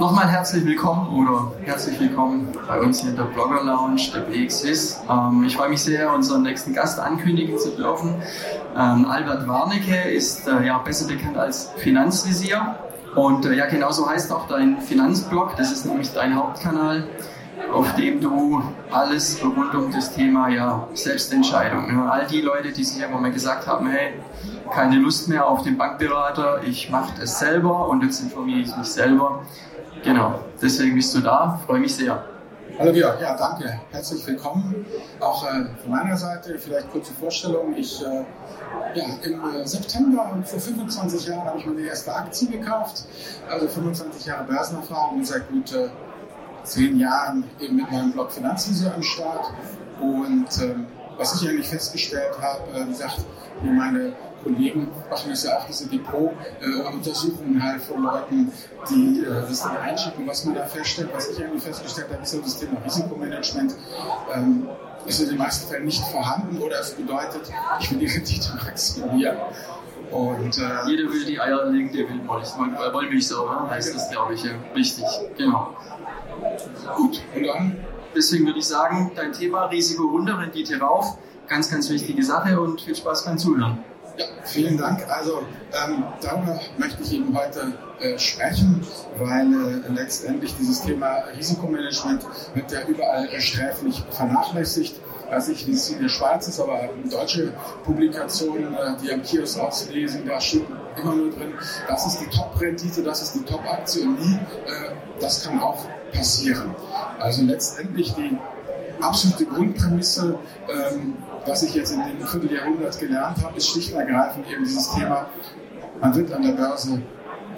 nochmal herzlich willkommen oder herzlich willkommen bei uns hier in der Blogger Lounge der BXWIS. Ähm, ich freue mich sehr, unseren nächsten Gast ankündigen zu dürfen. Ähm, Albert Warnecke ist äh, ja besser bekannt als Finanzvisier und äh, ja, genauso heißt auch dein Finanzblog. Das ist nämlich dein Hauptkanal auf dem du alles rund um das Thema ja, Selbstentscheidung. All die Leute, die sich irgendwann mal gesagt haben, hey, keine Lust mehr auf den Bankberater, ich mache es selber und jetzt informiere ich mich selber. Genau, deswegen bist du da, freue mich sehr. Hallo Georg, ja danke, herzlich willkommen. Auch äh, von meiner Seite vielleicht kurze Vorstellung. Ich, äh, ja, im äh, September vor 25 Jahren habe ich meine erste Aktie gekauft, also 25 Jahre Börsenerfahrung und seit gut äh, zehn Jahren eben mit meinem Blog Finanzvisor am Start. Und ähm, was ich eigentlich festgestellt habe, äh, wie gesagt, meine Kollegen machen das ja auch diese Depot-Untersuchungen äh, halt von Leuten, die äh, das dann einschicken. Was man da feststellt, was ich eigentlich festgestellt habe, ist so das Thema Risikomanagement. Ähm, ist in den meisten Fällen nicht vorhanden oder es bedeutet, ich will die Rendite maximieren. Und, äh, Jeder will die Eier legen, der will Wollmilchsau, ne? heißt das, glaube ich, ja. Richtig, genau. Gut, und dann? Deswegen würde ich sagen, dein Thema Risiko runter, Rendite rauf, ganz, ganz wichtige Sache und viel Spaß beim Zuhören. Ja, vielen Dank. Also ähm, darüber möchte ich eben heute äh, sprechen, weil äh, letztendlich dieses Thema Risikomanagement wird ja überall äh, sträflich vernachlässigt weiß ich, wie es in der Schweiz ist, aber deutsche Publikationen, äh, die am Kiosk auslesen, da steht immer nur drin, das ist die Top-Rendite, das ist die Top-Aktie und nie, äh, das kann auch passieren. Also letztendlich die absolute Grundprämisse, ähm, was ich jetzt in dem Vierteljahrhundert gelernt habe, ist schlicht und ergreifend eben dieses Thema, man wird an der Börse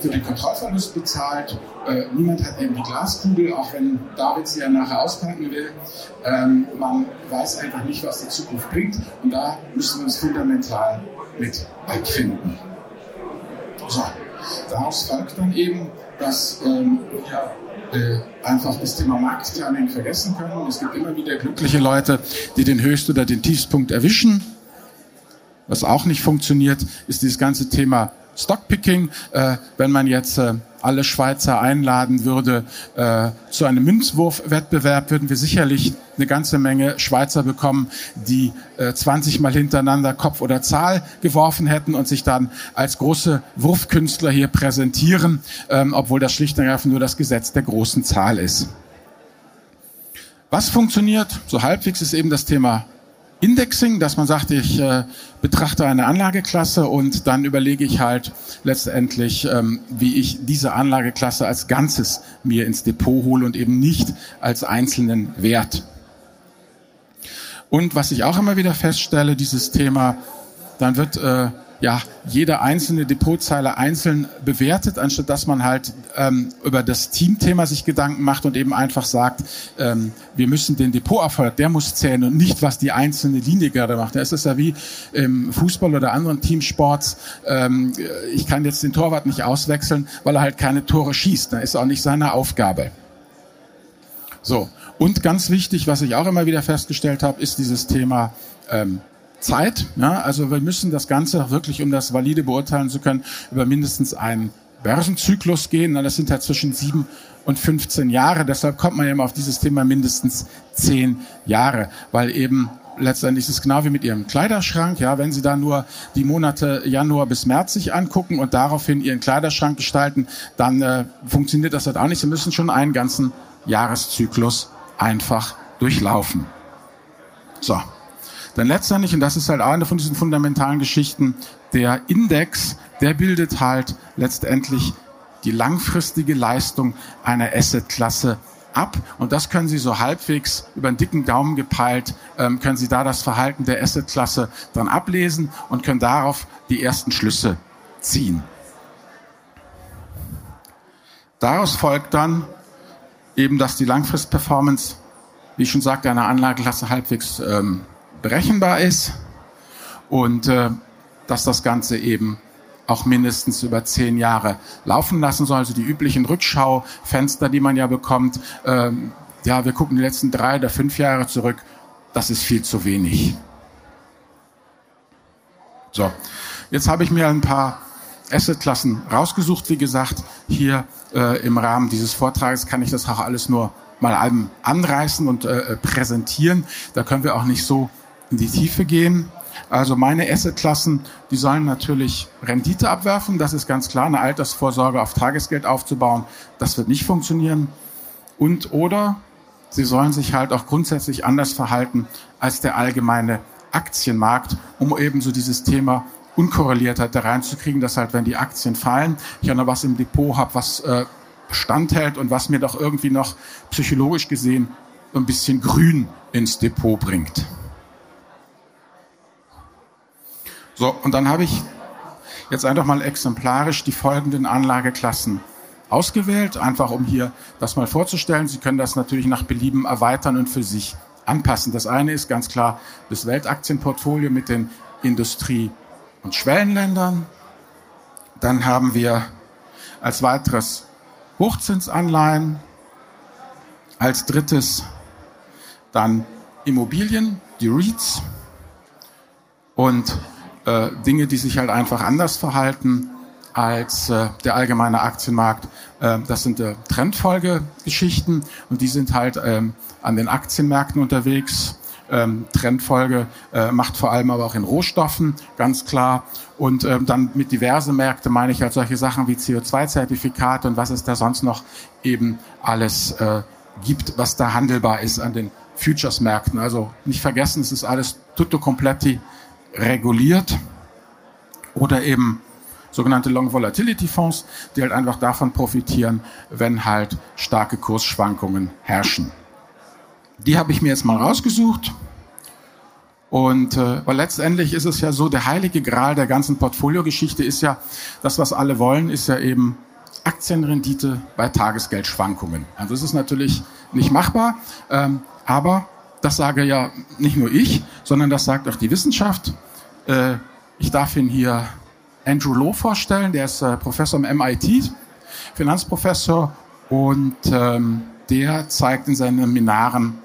für den Kontrollverlust bezahlt. Äh, niemand hat eben die Glaskugel, auch wenn David sie ja nachher auspacken will. Ähm, man weiß einfach nicht, was die Zukunft bringt und da müssen wir uns fundamental mit abfinden. So, daraus folgt dann eben, dass ähm, wir äh, einfach das Thema Markttiming vergessen können. Es gibt immer wieder glückliche Leute, die den Höchst- oder den Tiefstpunkt erwischen. Was auch nicht funktioniert, ist dieses ganze Thema Stockpicking, äh, wenn man jetzt äh, alle Schweizer einladen würde äh, zu einem Münzwurfwettbewerb, würden wir sicherlich eine ganze Menge Schweizer bekommen, die äh, 20 Mal hintereinander Kopf oder Zahl geworfen hätten und sich dann als große Wurfkünstler hier präsentieren, ähm, obwohl das schlicht und ergreifend nur das Gesetz der großen Zahl ist. Was funktioniert so halbwegs ist eben das Thema Indexing, dass man sagt, ich äh, betrachte eine Anlageklasse und dann überlege ich halt letztendlich, ähm, wie ich diese Anlageklasse als Ganzes mir ins Depot hole und eben nicht als einzelnen Wert. Und was ich auch immer wieder feststelle, dieses Thema, dann wird äh, ja, jede einzelne Depotzeile einzeln bewertet, anstatt dass man halt ähm, über das Teamthema sich Gedanken macht und eben einfach sagt, ähm, wir müssen den Depoterfolg, der muss zählen und nicht, was die einzelne Linie gerade macht. Es ist ja wie im Fußball oder anderen Teamsports, ähm, ich kann jetzt den Torwart nicht auswechseln, weil er halt keine Tore schießt. Da ist auch nicht seine Aufgabe. So, und ganz wichtig, was ich auch immer wieder festgestellt habe, ist dieses Thema ähm, Zeit. Ja, also wir müssen das Ganze wirklich, um das valide beurteilen zu können, über mindestens einen Börsenzyklus gehen. Das sind ja zwischen sieben und 15 Jahre. Deshalb kommt man immer auf dieses Thema mindestens zehn Jahre, weil eben letztendlich ist es genau wie mit Ihrem Kleiderschrank. Ja, wenn Sie da nur die Monate Januar bis März sich angucken und daraufhin Ihren Kleiderschrank gestalten, dann äh, funktioniert das halt auch nicht. Sie müssen schon einen ganzen Jahreszyklus einfach durchlaufen. So. Dann letztendlich, und das ist halt eine von diesen fundamentalen Geschichten, der Index, der bildet halt letztendlich die langfristige Leistung einer Assetklasse ab. Und das können Sie so halbwegs über einen dicken Daumen gepeilt, ähm, können Sie da das Verhalten der Assetklasse dann ablesen und können darauf die ersten Schlüsse ziehen. Daraus folgt dann eben, dass die Langfristperformance, wie ich schon sagte, einer Anlageklasse halbwegs ähm, berechenbar ist und äh, dass das Ganze eben auch mindestens über zehn Jahre laufen lassen soll. Also die üblichen Rückschaufenster, die man ja bekommt, ähm, ja, wir gucken die letzten drei oder fünf Jahre zurück, das ist viel zu wenig. So, jetzt habe ich mir ein paar Assetklassen rausgesucht. Wie gesagt, hier äh, im Rahmen dieses Vortrages kann ich das auch alles nur mal anreißen und äh, präsentieren. Da können wir auch nicht so in die Tiefe gehen. Also meine Assetklassen, die sollen natürlich Rendite abwerfen. Das ist ganz klar. Eine Altersvorsorge auf Tagesgeld aufzubauen, das wird nicht funktionieren. Und oder sie sollen sich halt auch grundsätzlich anders verhalten als der allgemeine Aktienmarkt, um eben so dieses Thema Unkorreliertheit da reinzukriegen, dass halt, wenn die Aktien fallen, ich auch noch was im Depot habe, was äh, standhält und was mir doch irgendwie noch psychologisch gesehen ein bisschen Grün ins Depot bringt. So, und dann habe ich jetzt einfach mal exemplarisch die folgenden Anlageklassen ausgewählt, einfach um hier das mal vorzustellen. Sie können das natürlich nach Belieben erweitern und für sich anpassen. Das eine ist ganz klar das Weltaktienportfolio mit den Industrie- und Schwellenländern. Dann haben wir als weiteres Hochzinsanleihen. Als drittes dann Immobilien, die REITs und äh, Dinge, die sich halt einfach anders verhalten als äh, der allgemeine Aktienmarkt. Äh, das sind äh, Trendfolgegeschichten und die sind halt ähm, an den Aktienmärkten unterwegs. Ähm, Trendfolge äh, macht vor allem aber auch in Rohstoffen, ganz klar. Und ähm, dann mit diverse Märkte meine ich halt solche Sachen wie CO2-Zertifikate und was es da sonst noch eben alles äh, gibt, was da handelbar ist an den Futures-Märkten. Also nicht vergessen, es ist alles tutto completi reguliert oder eben sogenannte Long Volatility Fonds, die halt einfach davon profitieren, wenn halt starke Kursschwankungen herrschen. Die habe ich mir jetzt mal rausgesucht. Und äh, weil letztendlich ist es ja so, der heilige Gral der ganzen Portfoliogeschichte ist ja, das, was alle wollen, ist ja eben Aktienrendite bei Tagesgeldschwankungen. Also es ist natürlich nicht machbar, ähm, aber das sage ja nicht nur ich, sondern das sagt auch die Wissenschaft. Äh, ich darf Ihnen hier Andrew Lowe vorstellen, der ist äh, Professor am MIT, Finanzprofessor und ähm, der zeigt in seinen Seminaren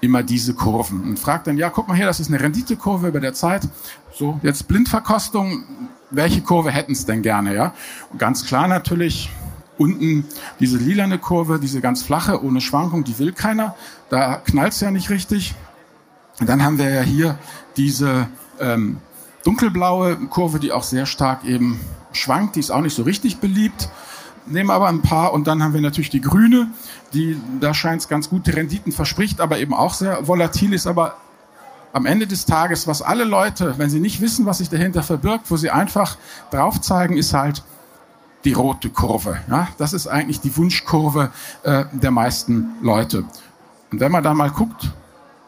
immer diese Kurven und fragt dann, ja, guck mal hier, das ist eine Renditekurve über der Zeit. So, jetzt Blindverkostung, welche Kurve hätten es denn gerne, ja? Und ganz klar natürlich, unten diese lilane Kurve, diese ganz flache, ohne Schwankung, die will keiner. Da knallt's ja nicht richtig. Und dann haben wir ja hier diese ähm, dunkelblaue Kurve, die auch sehr stark eben schwankt, die ist auch nicht so richtig beliebt. Nehmen aber ein paar und dann haben wir natürlich die grüne, die da scheint es ganz gute Renditen verspricht, aber eben auch sehr volatil ist, aber am Ende des Tages, was alle Leute, wenn sie nicht wissen, was sich dahinter verbirgt, wo sie einfach drauf zeigen, ist halt die rote Kurve. Ja, das ist eigentlich die Wunschkurve äh, der meisten Leute. Und wenn man da mal guckt,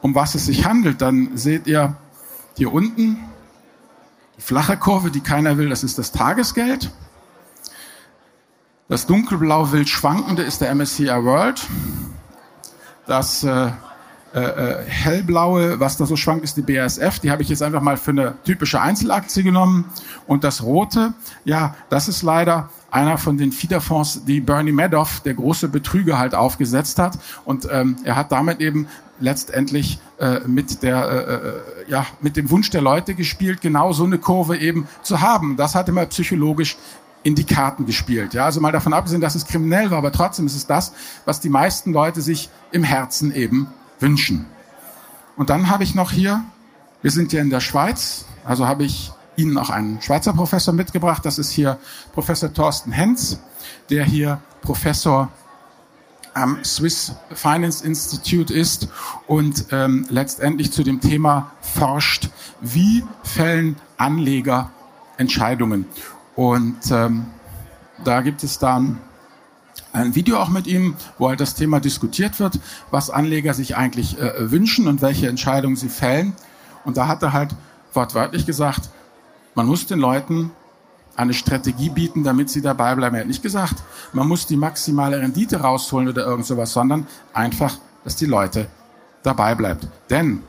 um was es sich handelt, dann seht ihr hier unten die flache Kurve, die keiner will, das ist das Tagesgeld. Das dunkelblau wild schwankende ist der MSCI World. Das äh, äh, äh, hellblaue, was da so schwankt, ist die BASF. Die habe ich jetzt einfach mal für eine typische Einzelaktie genommen. Und das rote, ja, das ist leider einer von den Fiederfonds, die Bernie Madoff, der große Betrüger, halt aufgesetzt hat. Und ähm, er hat damit eben letztendlich äh, mit der äh, äh, ja mit dem Wunsch der Leute gespielt, genau so eine Kurve eben zu haben. Das hat immer psychologisch in die Karten gespielt. Ja, also mal davon abgesehen, dass es kriminell war, aber trotzdem ist es das, was die meisten Leute sich im Herzen eben wünschen. Und dann habe ich noch hier, wir sind ja in der Schweiz, also habe ich Ihnen auch einen Schweizer Professor mitgebracht. Das ist hier Professor Thorsten Henz, der hier Professor am Swiss Finance Institute ist und ähm, letztendlich zu dem Thema forscht, wie fällen Anleger Entscheidungen. Und ähm, da gibt es dann ein Video auch mit ihm, wo halt das Thema diskutiert wird, was Anleger sich eigentlich äh, wünschen und welche Entscheidungen sie fällen. Und da hat er halt wortwörtlich gesagt, man muss den Leuten eine Strategie bieten, damit sie dabei bleiben. Er hat nicht gesagt, man muss die maximale Rendite rausholen oder irgend sowas, sondern einfach, dass die Leute dabei bleibt. Denn,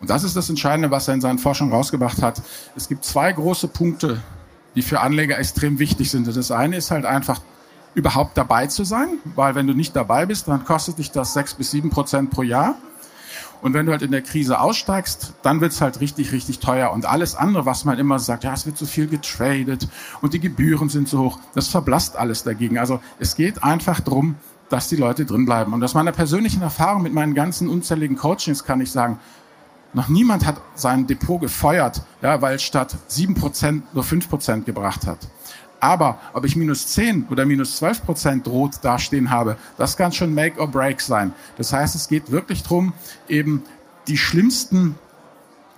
und das ist das Entscheidende, was er in seinen Forschungen rausgebracht hat, es gibt zwei große Punkte, die für Anleger extrem wichtig sind. Das eine ist halt einfach, überhaupt dabei zu sein, weil wenn du nicht dabei bist, dann kostet dich das sechs bis sieben Prozent pro Jahr. Und wenn du halt in der Krise aussteigst, dann wird's halt richtig, richtig teuer. Und alles andere, was man immer sagt, ja, es wird so viel getradet und die Gebühren sind so hoch, das verblasst alles dagegen. Also es geht einfach drum, dass die Leute drin bleiben. Und aus meiner persönlichen Erfahrung mit meinen ganzen unzähligen Coachings kann ich sagen, noch niemand hat sein Depot gefeuert, ja, weil statt sieben Prozent nur fünf Prozent gebracht hat. Aber ob ich minus 10 oder minus 12 Prozent rot dastehen habe, das kann schon Make or Break sein. Das heißt, es geht wirklich darum, eben die schlimmsten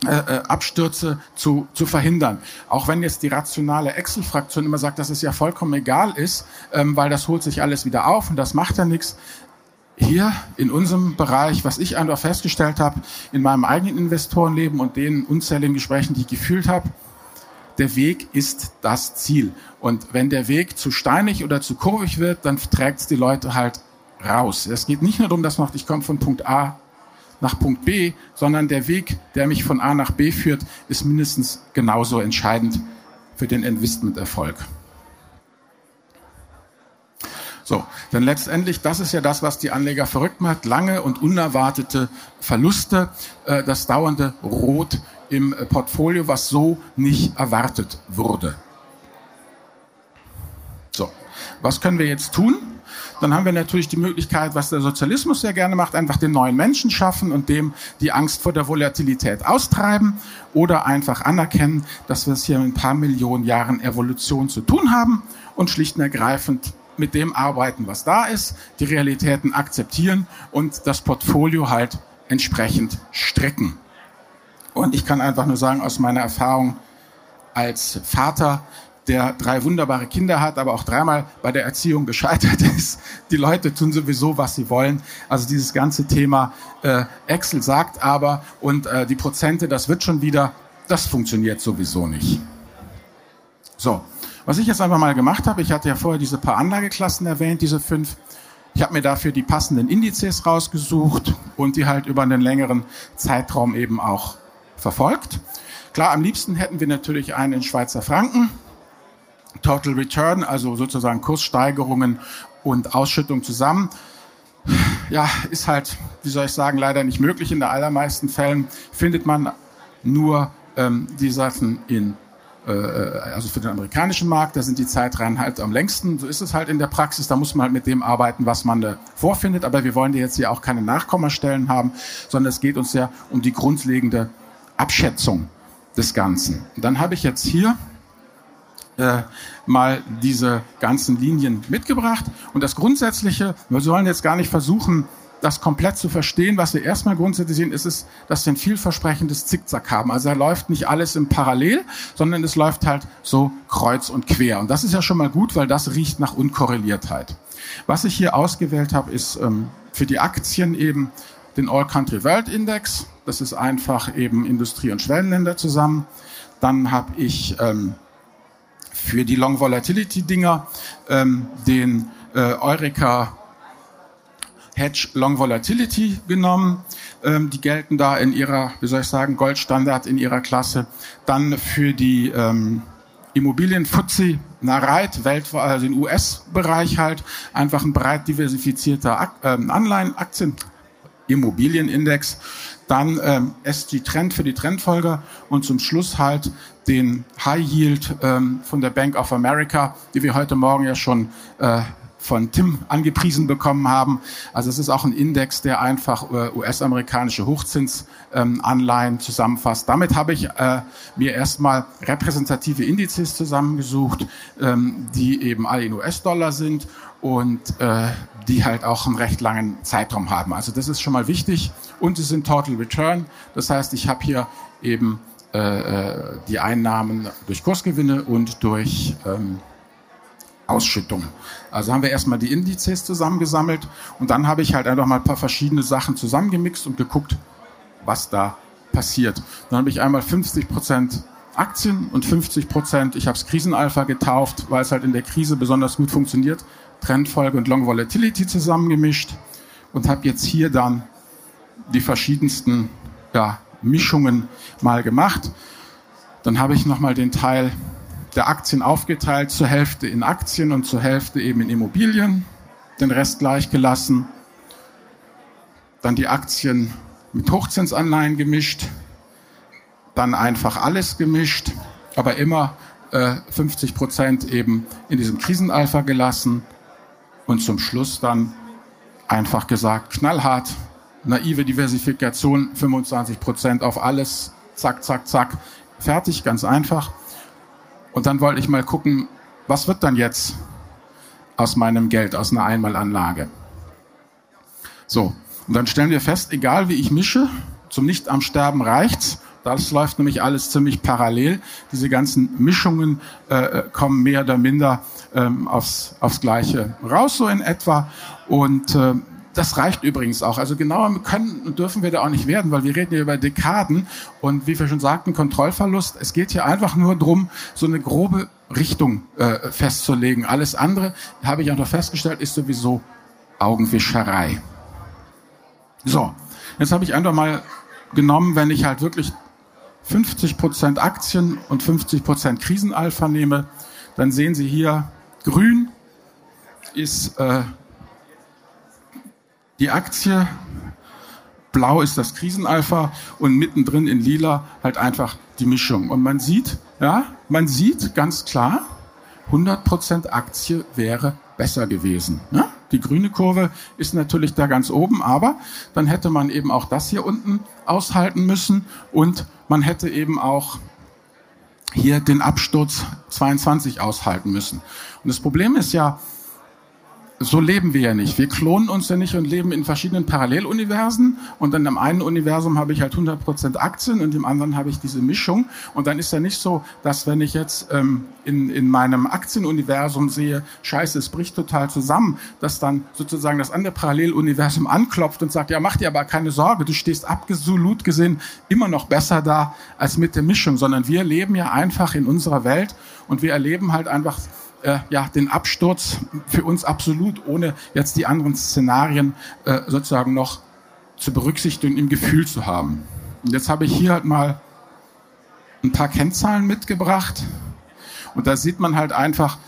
äh, äh, Abstürze zu, zu verhindern. Auch wenn jetzt die rationale Excel-Fraktion immer sagt, dass es ja vollkommen egal ist, ähm, weil das holt sich alles wieder auf und das macht ja nichts. Hier in unserem Bereich, was ich einfach festgestellt habe, in meinem eigenen Investorenleben und den unzähligen Gesprächen, die ich gefühlt habe, der Weg ist das Ziel. Und wenn der Weg zu steinig oder zu kurvig wird, dann trägt es die Leute halt raus. Es geht nicht nur darum, dass man sagt, ich komme von Punkt A nach Punkt B, sondern der Weg, der mich von A nach B führt, ist mindestens genauso entscheidend für den Investmenterfolg. So, denn letztendlich, das ist ja das, was die Anleger verrückt macht, lange und unerwartete Verluste, äh, das dauernde Rot im Portfolio, was so nicht erwartet wurde. So, was können wir jetzt tun? Dann haben wir natürlich die Möglichkeit, was der Sozialismus sehr gerne macht, einfach den neuen Menschen schaffen und dem die Angst vor der Volatilität austreiben oder einfach anerkennen, dass wir es hier mit ein paar Millionen Jahren Evolution zu tun haben und schlicht und ergreifend mit dem arbeiten, was da ist, die Realitäten akzeptieren und das Portfolio halt entsprechend strecken. Und ich kann einfach nur sagen, aus meiner Erfahrung als Vater, der drei wunderbare Kinder hat, aber auch dreimal bei der Erziehung gescheitert ist. Die Leute tun sowieso, was sie wollen. Also dieses ganze Thema äh, Excel sagt aber und äh, die Prozente, das wird schon wieder, das funktioniert sowieso nicht. So, was ich jetzt einfach mal gemacht habe, ich hatte ja vorher diese paar Anlageklassen erwähnt, diese fünf. Ich habe mir dafür die passenden Indizes rausgesucht und die halt über einen längeren Zeitraum eben auch verfolgt. Klar, am liebsten hätten wir natürlich einen in Schweizer Franken. Total Return, also sozusagen Kurssteigerungen und Ausschüttung zusammen. Ja, ist halt, wie soll ich sagen, leider nicht möglich. In den allermeisten Fällen findet man nur ähm, die Sachen in also für den amerikanischen Markt, da sind die Zeitreihen halt am längsten. So ist es halt in der Praxis. Da muss man halt mit dem arbeiten, was man da vorfindet. Aber wir wollen jetzt hier auch keine Nachkommastellen haben, sondern es geht uns ja um die grundlegende Abschätzung des Ganzen. Dann habe ich jetzt hier äh, mal diese ganzen Linien mitgebracht. Und das Grundsätzliche, wir sollen jetzt gar nicht versuchen, das komplett zu verstehen. Was wir erstmal grundsätzlich sehen, ist es, dass wir ein vielversprechendes Zickzack haben. Also da läuft nicht alles im Parallel, sondern es läuft halt so kreuz und quer. Und das ist ja schon mal gut, weil das riecht nach Unkorreliertheit. Was ich hier ausgewählt habe, ist ähm, für die Aktien eben den All Country World Index. Das ist einfach eben Industrie- und Schwellenländer zusammen. Dann habe ich ähm, für die Long Volatility Dinger ähm, den äh, Eureka Hedge Long Volatility genommen. Ähm, die gelten da in ihrer, wie soll ich sagen, Goldstandard in ihrer Klasse. Dann für die ähm, Immobilien FTSE Nareit, weltweit, also den US-Bereich halt, einfach ein breit diversifizierter Ak ähm, Anleihenaktien, Immobilienindex, dann ähm, SG Trend für die Trendfolger und zum Schluss halt den High Yield ähm, von der Bank of America, die wir heute Morgen ja schon äh, von Tim angepriesen bekommen haben. Also es ist auch ein Index, der einfach äh, US-amerikanische Hochzinsanleihen ähm, zusammenfasst. Damit habe ich äh, mir erstmal repräsentative Indizes zusammengesucht, ähm, die eben alle in US-Dollar sind und äh, die halt auch einen recht langen Zeitraum haben. Also das ist schon mal wichtig. Und sie sind Total Return. Das heißt, ich habe hier eben äh, äh, die Einnahmen durch Kursgewinne und durch ähm, Ausschüttung. Also haben wir erstmal die Indizes zusammengesammelt und dann habe ich halt einfach mal ein paar verschiedene Sachen zusammengemixt und geguckt, was da passiert. Dann habe ich einmal 50 Prozent Aktien und 50 Prozent, ich habe es Krisenalpha getauft, weil es halt in der Krise besonders gut funktioniert, Trendfolge und Long Volatility zusammengemischt und habe jetzt hier dann die verschiedensten ja, Mischungen mal gemacht. Dann habe ich nochmal den Teil der Aktien aufgeteilt, zur Hälfte in Aktien und zur Hälfte eben in Immobilien, den Rest gleich gelassen. Dann die Aktien mit Hochzinsanleihen gemischt, dann einfach alles gemischt, aber immer äh, 50 Prozent eben in diesem Krisenalpha gelassen und zum Schluss dann einfach gesagt, knallhart, naive Diversifikation, 25 Prozent auf alles, zack, zack, zack, fertig, ganz einfach. Und dann wollte ich mal gucken, was wird dann jetzt aus meinem Geld, aus einer Einmalanlage. So, und dann stellen wir fest, egal wie ich mische, zum Nicht am Sterben reicht's. Das läuft nämlich alles ziemlich parallel. Diese ganzen Mischungen äh, kommen mehr oder minder ähm, aufs, aufs Gleiche raus, so in etwa. Und äh, das reicht übrigens auch. Also genauer können und dürfen wir da auch nicht werden, weil wir reden ja über Dekaden. Und wie wir schon sagten, Kontrollverlust. Es geht hier einfach nur drum, so eine grobe Richtung äh, festzulegen. Alles andere, habe ich auch noch festgestellt, ist sowieso Augenwischerei. So, jetzt habe ich einfach mal genommen, wenn ich halt wirklich 50% Aktien und 50% Krisenalpha nehme, dann sehen Sie hier, grün ist äh, die Aktie, blau ist das Krisenalpha und mittendrin in lila halt einfach die Mischung. Und man sieht, ja, man sieht ganz klar, 100% Aktie wäre besser gewesen. Ja? Die grüne Kurve ist natürlich da ganz oben, aber dann hätte man eben auch das hier unten aushalten müssen und man hätte eben auch hier den Absturz 22 aushalten müssen. Und das Problem ist ja, so leben wir ja nicht. Wir klonen uns ja nicht und leben in verschiedenen Paralleluniversen. Und dann im einen Universum habe ich halt 100% Aktien und im anderen habe ich diese Mischung. Und dann ist ja nicht so, dass wenn ich jetzt ähm, in, in meinem Aktienuniversum sehe, scheiße, es bricht total zusammen, dass dann sozusagen das andere Paralleluniversum anklopft und sagt, ja, mach dir aber keine Sorge, du stehst absolut gesehen immer noch besser da als mit der Mischung, sondern wir leben ja einfach in unserer Welt und wir erleben halt einfach äh, ja, den Absturz für uns absolut, ohne jetzt die anderen Szenarien äh, sozusagen noch zu berücksichtigen, im Gefühl zu haben. Und jetzt habe ich hier halt mal ein paar Kennzahlen mitgebracht. Und da sieht man halt einfach,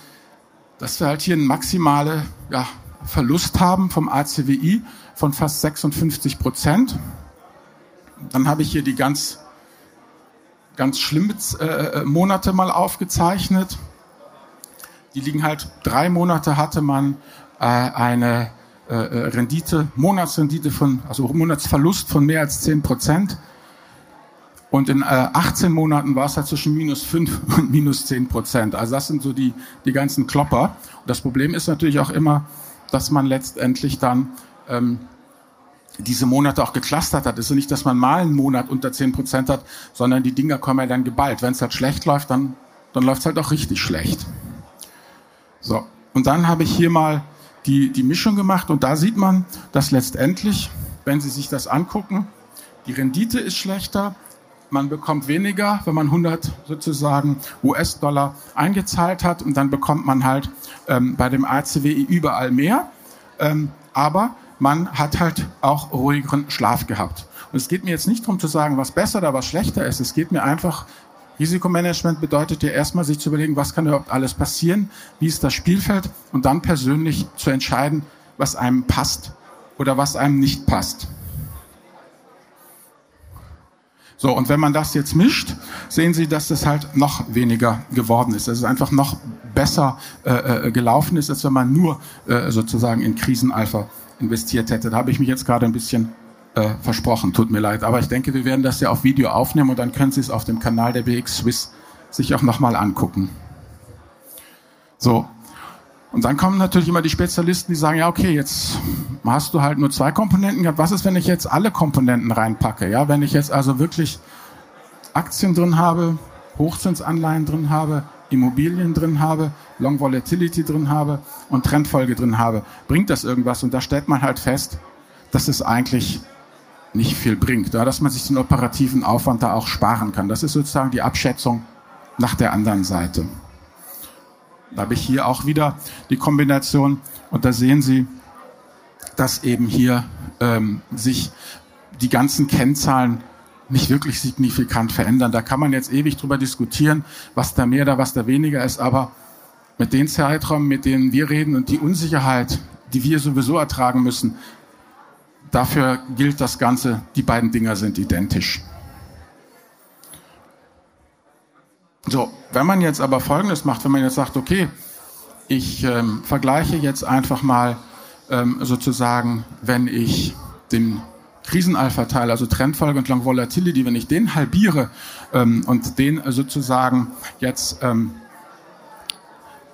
dass wir halt hier einen maximale ja, Verlust haben vom ACWI von fast 56 Prozent. Dann habe ich hier die ganz, ganz schlimmen äh, Monate mal aufgezeichnet. Die liegen halt, drei Monate hatte man äh, eine äh, äh Rendite, Monatsrendite von, also Monatsverlust von mehr als 10 Prozent. Und in äh, 18 Monaten war es halt zwischen minus 5 und minus 10 Prozent. Also das sind so die, die ganzen Klopper. Und das Problem ist natürlich auch immer, dass man letztendlich dann ähm, diese Monate auch geclustert hat. Es ist ja nicht, dass man mal einen Monat unter 10 Prozent hat, sondern die Dinger kommen ja dann geballt. Wenn es halt schlecht läuft, dann, dann läuft es halt auch richtig schlecht. So, und dann habe ich hier mal die, die Mischung gemacht und da sieht man, dass letztendlich, wenn Sie sich das angucken, die Rendite ist schlechter, man bekommt weniger, wenn man 100 sozusagen US-Dollar eingezahlt hat und dann bekommt man halt ähm, bei dem ACWI überall mehr, ähm, aber man hat halt auch ruhigeren Schlaf gehabt. Und es geht mir jetzt nicht darum zu sagen, was besser oder was schlechter ist. Es geht mir einfach Risikomanagement bedeutet ja erstmal, sich zu überlegen, was kann überhaupt alles passieren, wie ist das Spielfeld und dann persönlich zu entscheiden, was einem passt oder was einem nicht passt. So, und wenn man das jetzt mischt, sehen Sie, dass das halt noch weniger geworden ist. Dass es einfach noch besser äh, äh gelaufen ist, als wenn man nur äh, sozusagen in Krisenalpha investiert hätte. Da habe ich mich jetzt gerade ein bisschen äh, versprochen, tut mir leid. Aber ich denke, wir werden das ja auf Video aufnehmen und dann können Sie es auf dem Kanal der BX Swiss sich auch nochmal angucken. So. Und dann kommen natürlich immer die Spezialisten, die sagen, ja, okay, jetzt hast du halt nur zwei Komponenten gehabt. Was ist, wenn ich jetzt alle Komponenten reinpacke? Ja, wenn ich jetzt also wirklich Aktien drin habe, Hochzinsanleihen drin habe, Immobilien drin habe, Long Volatility drin habe und Trendfolge drin habe, bringt das irgendwas? Und da stellt man halt fest, dass es eigentlich nicht viel bringt, ja, dass man sich den operativen Aufwand da auch sparen kann. Das ist sozusagen die Abschätzung nach der anderen Seite. Da habe ich hier auch wieder die Kombination und da sehen Sie, dass eben hier ähm, sich die ganzen Kennzahlen nicht wirklich signifikant verändern. Da kann man jetzt ewig drüber diskutieren, was da mehr oder was da weniger ist, aber mit den Zeiträumen, mit denen wir reden und die Unsicherheit, die wir sowieso ertragen müssen, dafür gilt das Ganze, die beiden Dinger sind identisch. So, wenn man jetzt aber Folgendes macht, wenn man jetzt sagt, okay, ich ähm, vergleiche jetzt einfach mal ähm, sozusagen, wenn ich den Krisenalpha-Teil, also Trendfolge und Long Volatility, wenn ich den halbiere ähm, und den sozusagen jetzt ähm,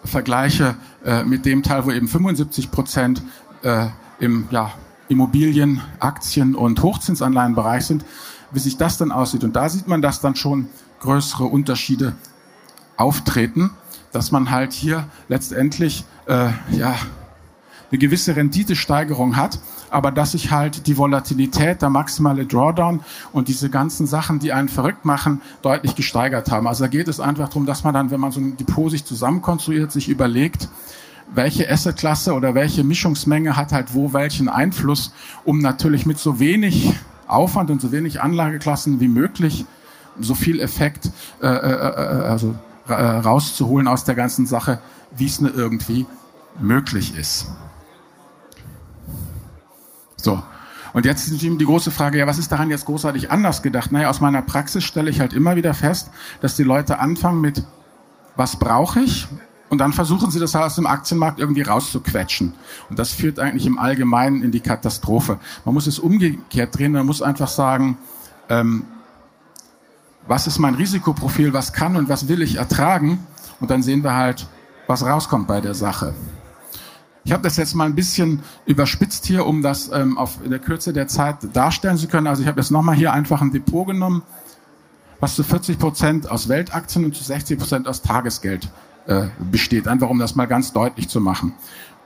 vergleiche äh, mit dem Teil, wo eben 75 Prozent äh, im ja, Immobilien, Aktien und Hochzinsanleihenbereich sind, wie sich das dann aussieht. Und da sieht man, dass dann schon größere Unterschiede auftreten, dass man halt hier letztendlich äh, ja eine gewisse Renditesteigerung hat, aber dass sich halt die Volatilität, der maximale Drawdown und diese ganzen Sachen, die einen verrückt machen, deutlich gesteigert haben. Also da geht es einfach darum, dass man dann, wenn man so ein Depot sich zusammenkonstruiert, sich überlegt, welche Assetklasse oder welche Mischungsmenge hat halt wo welchen Einfluss, um natürlich mit so wenig Aufwand und so wenig Anlageklassen wie möglich so viel Effekt äh, äh, äh also, äh, rauszuholen aus der ganzen Sache, wie es nur irgendwie möglich ist. So. Und jetzt ist die große Frage, ja, was ist daran jetzt großartig anders gedacht? Naja, aus meiner Praxis stelle ich halt immer wieder fest, dass die Leute anfangen mit, was brauche ich? Und dann versuchen sie das aus dem Aktienmarkt irgendwie rauszuquetschen. Und das führt eigentlich im Allgemeinen in die Katastrophe. Man muss es umgekehrt drehen, man muss einfach sagen, ähm, was ist mein Risikoprofil, was kann und was will ich ertragen? Und dann sehen wir halt, was rauskommt bei der Sache. Ich habe das jetzt mal ein bisschen überspitzt hier, um das ähm, auf der Kürze der Zeit darstellen zu können. Also ich habe jetzt nochmal hier einfach ein Depot genommen, was zu 40 Prozent aus Weltaktien und zu 60 Prozent aus Tagesgeld äh, besteht. Einfach um das mal ganz deutlich zu machen.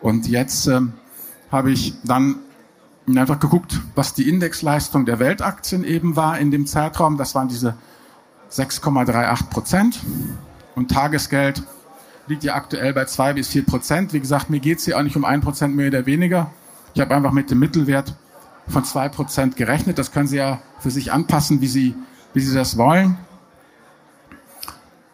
Und jetzt ähm, habe ich dann einfach geguckt, was die Indexleistung der Weltaktien eben war in dem Zeitraum. Das waren diese 6,38 Prozent. Und Tagesgeld liegt ja aktuell bei zwei bis vier Prozent. Wie gesagt, mir geht es hier auch nicht um ein Prozent mehr oder weniger. Ich habe einfach mit dem Mittelwert von zwei Prozent gerechnet. Das können Sie ja für sich anpassen, wie Sie, wie Sie das wollen.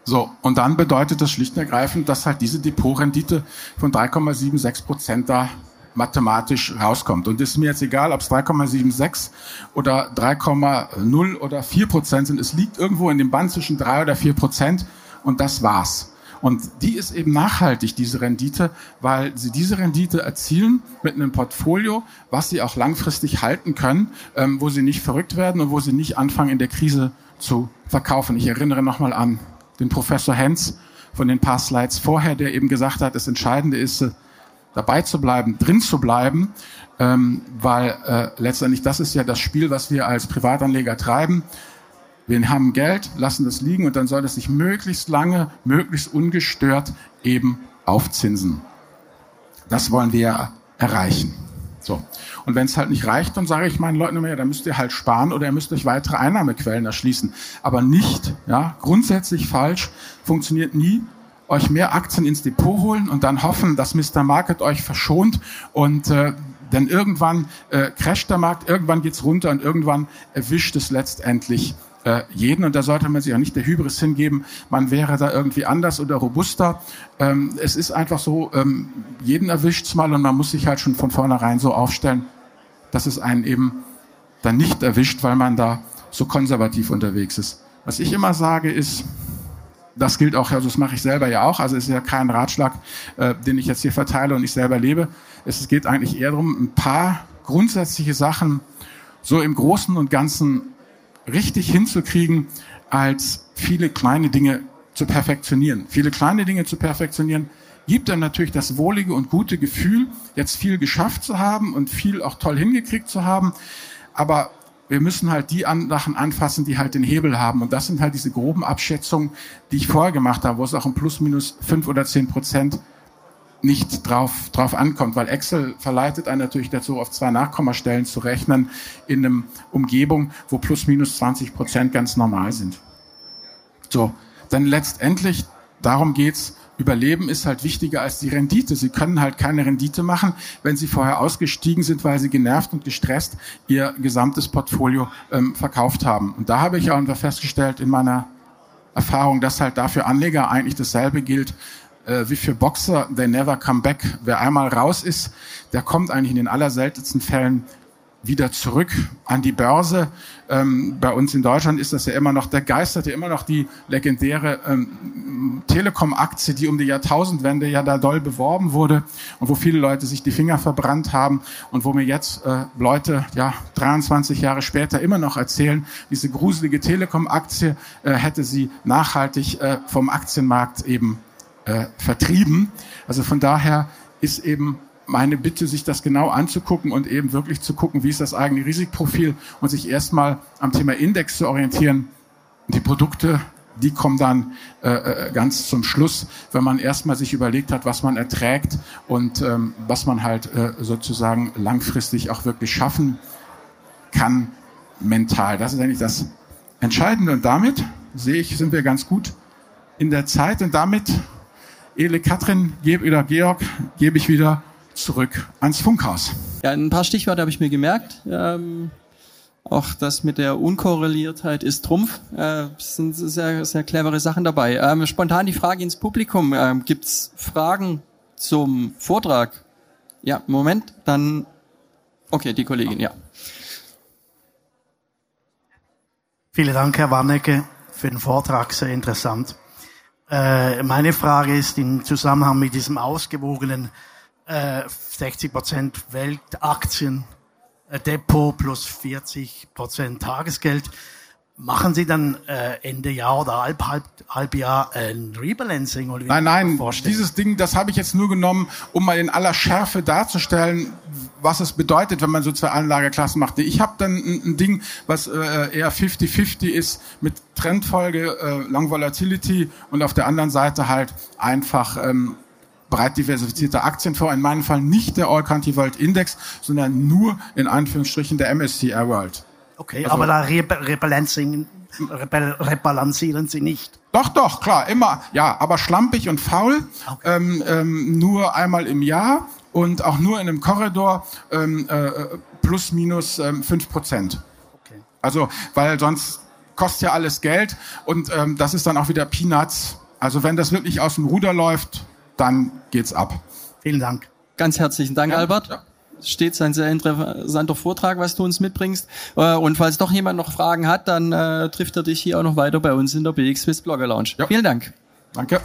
So, und dann bedeutet das schlicht und ergreifend, dass halt diese Depotrendite von 3,76 Prozent da mathematisch rauskommt. Und ist mir jetzt egal, ob es 3,76 oder 3,0 oder 4 Prozent sind. Es liegt irgendwo in dem Band zwischen 3 oder 4 Prozent und das war's. Und die ist eben nachhaltig, diese Rendite, weil sie diese Rendite erzielen mit einem Portfolio, was sie auch langfristig halten können, ähm, wo sie nicht verrückt werden und wo sie nicht anfangen, in der Krise zu verkaufen. Ich erinnere nochmal an den Professor Hens von den paar Slides vorher, der eben gesagt hat, das Entscheidende ist, äh, dabei zu bleiben, drin zu bleiben, ähm, weil äh, letztendlich das ist ja das Spiel, was wir als Privatanleger treiben. Wir haben Geld, lassen das liegen und dann soll es sich möglichst lange, möglichst ungestört eben aufzinsen. Das wollen wir erreichen. So. Und wenn es halt nicht reicht, dann sage ich meinen Leuten immer, ja, dann müsst ihr halt sparen oder ihr müsst euch weitere Einnahmequellen erschließen. Aber nicht, ja, grundsätzlich falsch, funktioniert nie, euch mehr Aktien ins Depot holen und dann hoffen, dass Mr. Market euch verschont und äh, denn irgendwann äh, crasht der Markt, irgendwann geht's runter und irgendwann erwischt es letztendlich äh, jeden. Und da sollte man sich auch nicht der Hybris hingeben, man wäre da irgendwie anders oder robuster. Ähm, es ist einfach so, ähm, jeden erwischt's mal und man muss sich halt schon von vornherein so aufstellen, dass es einen eben dann nicht erwischt, weil man da so konservativ unterwegs ist. Was ich immer sage ist, das gilt auch, also das mache ich selber ja auch, also es ist ja kein Ratschlag, äh, den ich jetzt hier verteile und ich selber lebe. Es geht eigentlich eher darum, ein paar grundsätzliche Sachen so im Großen und Ganzen richtig hinzukriegen, als viele kleine Dinge zu perfektionieren. Viele kleine Dinge zu perfektionieren gibt dann natürlich das wohlige und gute Gefühl, jetzt viel geschafft zu haben und viel auch toll hingekriegt zu haben. Aber wir müssen halt die Sachen anfassen, die halt den Hebel haben. Und das sind halt diese groben Abschätzungen, die ich vorher gemacht habe, wo es auch um plus minus fünf oder zehn Prozent nicht drauf, drauf ankommt, weil Excel verleitet einen natürlich dazu, auf zwei Nachkommastellen zu rechnen in einem Umgebung, wo plus minus 20 Prozent ganz normal sind. So, dann letztendlich, darum geht's, Überleben ist halt wichtiger als die Rendite. Sie können halt keine Rendite machen, wenn Sie vorher ausgestiegen sind, weil Sie genervt und gestresst Ihr gesamtes Portfolio ähm, verkauft haben. Und da habe ich auch festgestellt in meiner Erfahrung, dass halt dafür Anleger eigentlich dasselbe gilt äh, wie für Boxer, they never come back. Wer einmal raus ist, der kommt eigentlich in den allerseltensten Fällen wieder zurück an die Börse. Ähm, bei uns in Deutschland ist das ja immer noch, der geistert ja immer noch die legendäre ähm, Telekom-Aktie, die um die Jahrtausendwende ja da doll beworben wurde und wo viele Leute sich die Finger verbrannt haben und wo mir jetzt äh, Leute, ja, 23 Jahre später immer noch erzählen, diese gruselige Telekom-Aktie äh, hätte sie nachhaltig äh, vom Aktienmarkt eben äh, vertrieben. Also von daher ist eben meine Bitte, sich das genau anzugucken und eben wirklich zu gucken, wie ist das eigene Risikoprofil und sich erstmal am Thema Index zu orientieren. Die Produkte, die kommen dann äh, äh, ganz zum Schluss, wenn man erstmal sich überlegt hat, was man erträgt und ähm, was man halt äh, sozusagen langfristig auch wirklich schaffen kann, mental. Das ist eigentlich das Entscheidende. Und damit sehe ich, sind wir ganz gut in der Zeit. Und damit, Ele Katrin oder Georg, gebe ich wieder zurück ans Funkhaus. Ja, ein paar Stichworte habe ich mir gemerkt. Ähm, auch das mit der Unkorreliertheit ist Trumpf. Äh, sind sehr, sehr clevere Sachen dabei. Ähm, spontan die Frage ins Publikum. Ähm, Gibt es Fragen zum Vortrag? Ja, Moment, dann. Okay, die Kollegin, ja. Vielen Dank, Herr Warnecke, für den Vortrag. Sehr interessant. Äh, meine Frage ist im Zusammenhang mit diesem ausgewogenen 60 äh, Prozent Weltaktien äh, Depot plus 40 Prozent Tagesgeld. Machen Sie dann äh, Ende Jahr oder halb, halb, halb Jahr ein Rebalancing? Oder wie nein, nein, dieses Ding, das habe ich jetzt nur genommen, um mal in aller Schärfe darzustellen, was es bedeutet, wenn man so zwei Anlageklassen macht. Ich habe dann ein, ein, Ding, was äh, eher 50-50 ist mit Trendfolge, äh, Long Volatility und auf der anderen Seite halt einfach ähm, breit diversifizierter Aktienfonds, in meinem Fall nicht der All Country World Index, sondern nur in Anführungsstrichen der MSCI World. Okay, also, aber da rebalancing, rebalancieren Sie nicht. Doch, doch, klar, immer, ja, aber schlampig und faul, okay. ähm, ähm, nur einmal im Jahr und auch nur in einem Korridor ähm, äh, plus minus ähm, 5 Prozent. Okay. Also, weil sonst kostet ja alles Geld und ähm, das ist dann auch wieder Peanuts. Also wenn das wirklich aus dem Ruder läuft, dann geht's ab. Vielen Dank. Ganz herzlichen Dank, ja, Albert. Ja. Stets ein sehr interessanter Vortrag, was du uns mitbringst. Äh, und falls doch jemand noch Fragen hat, dann äh, trifft er dich hier auch noch weiter bei uns in der BX Swiss Blogger Lounge. Ja. Vielen Dank. Danke.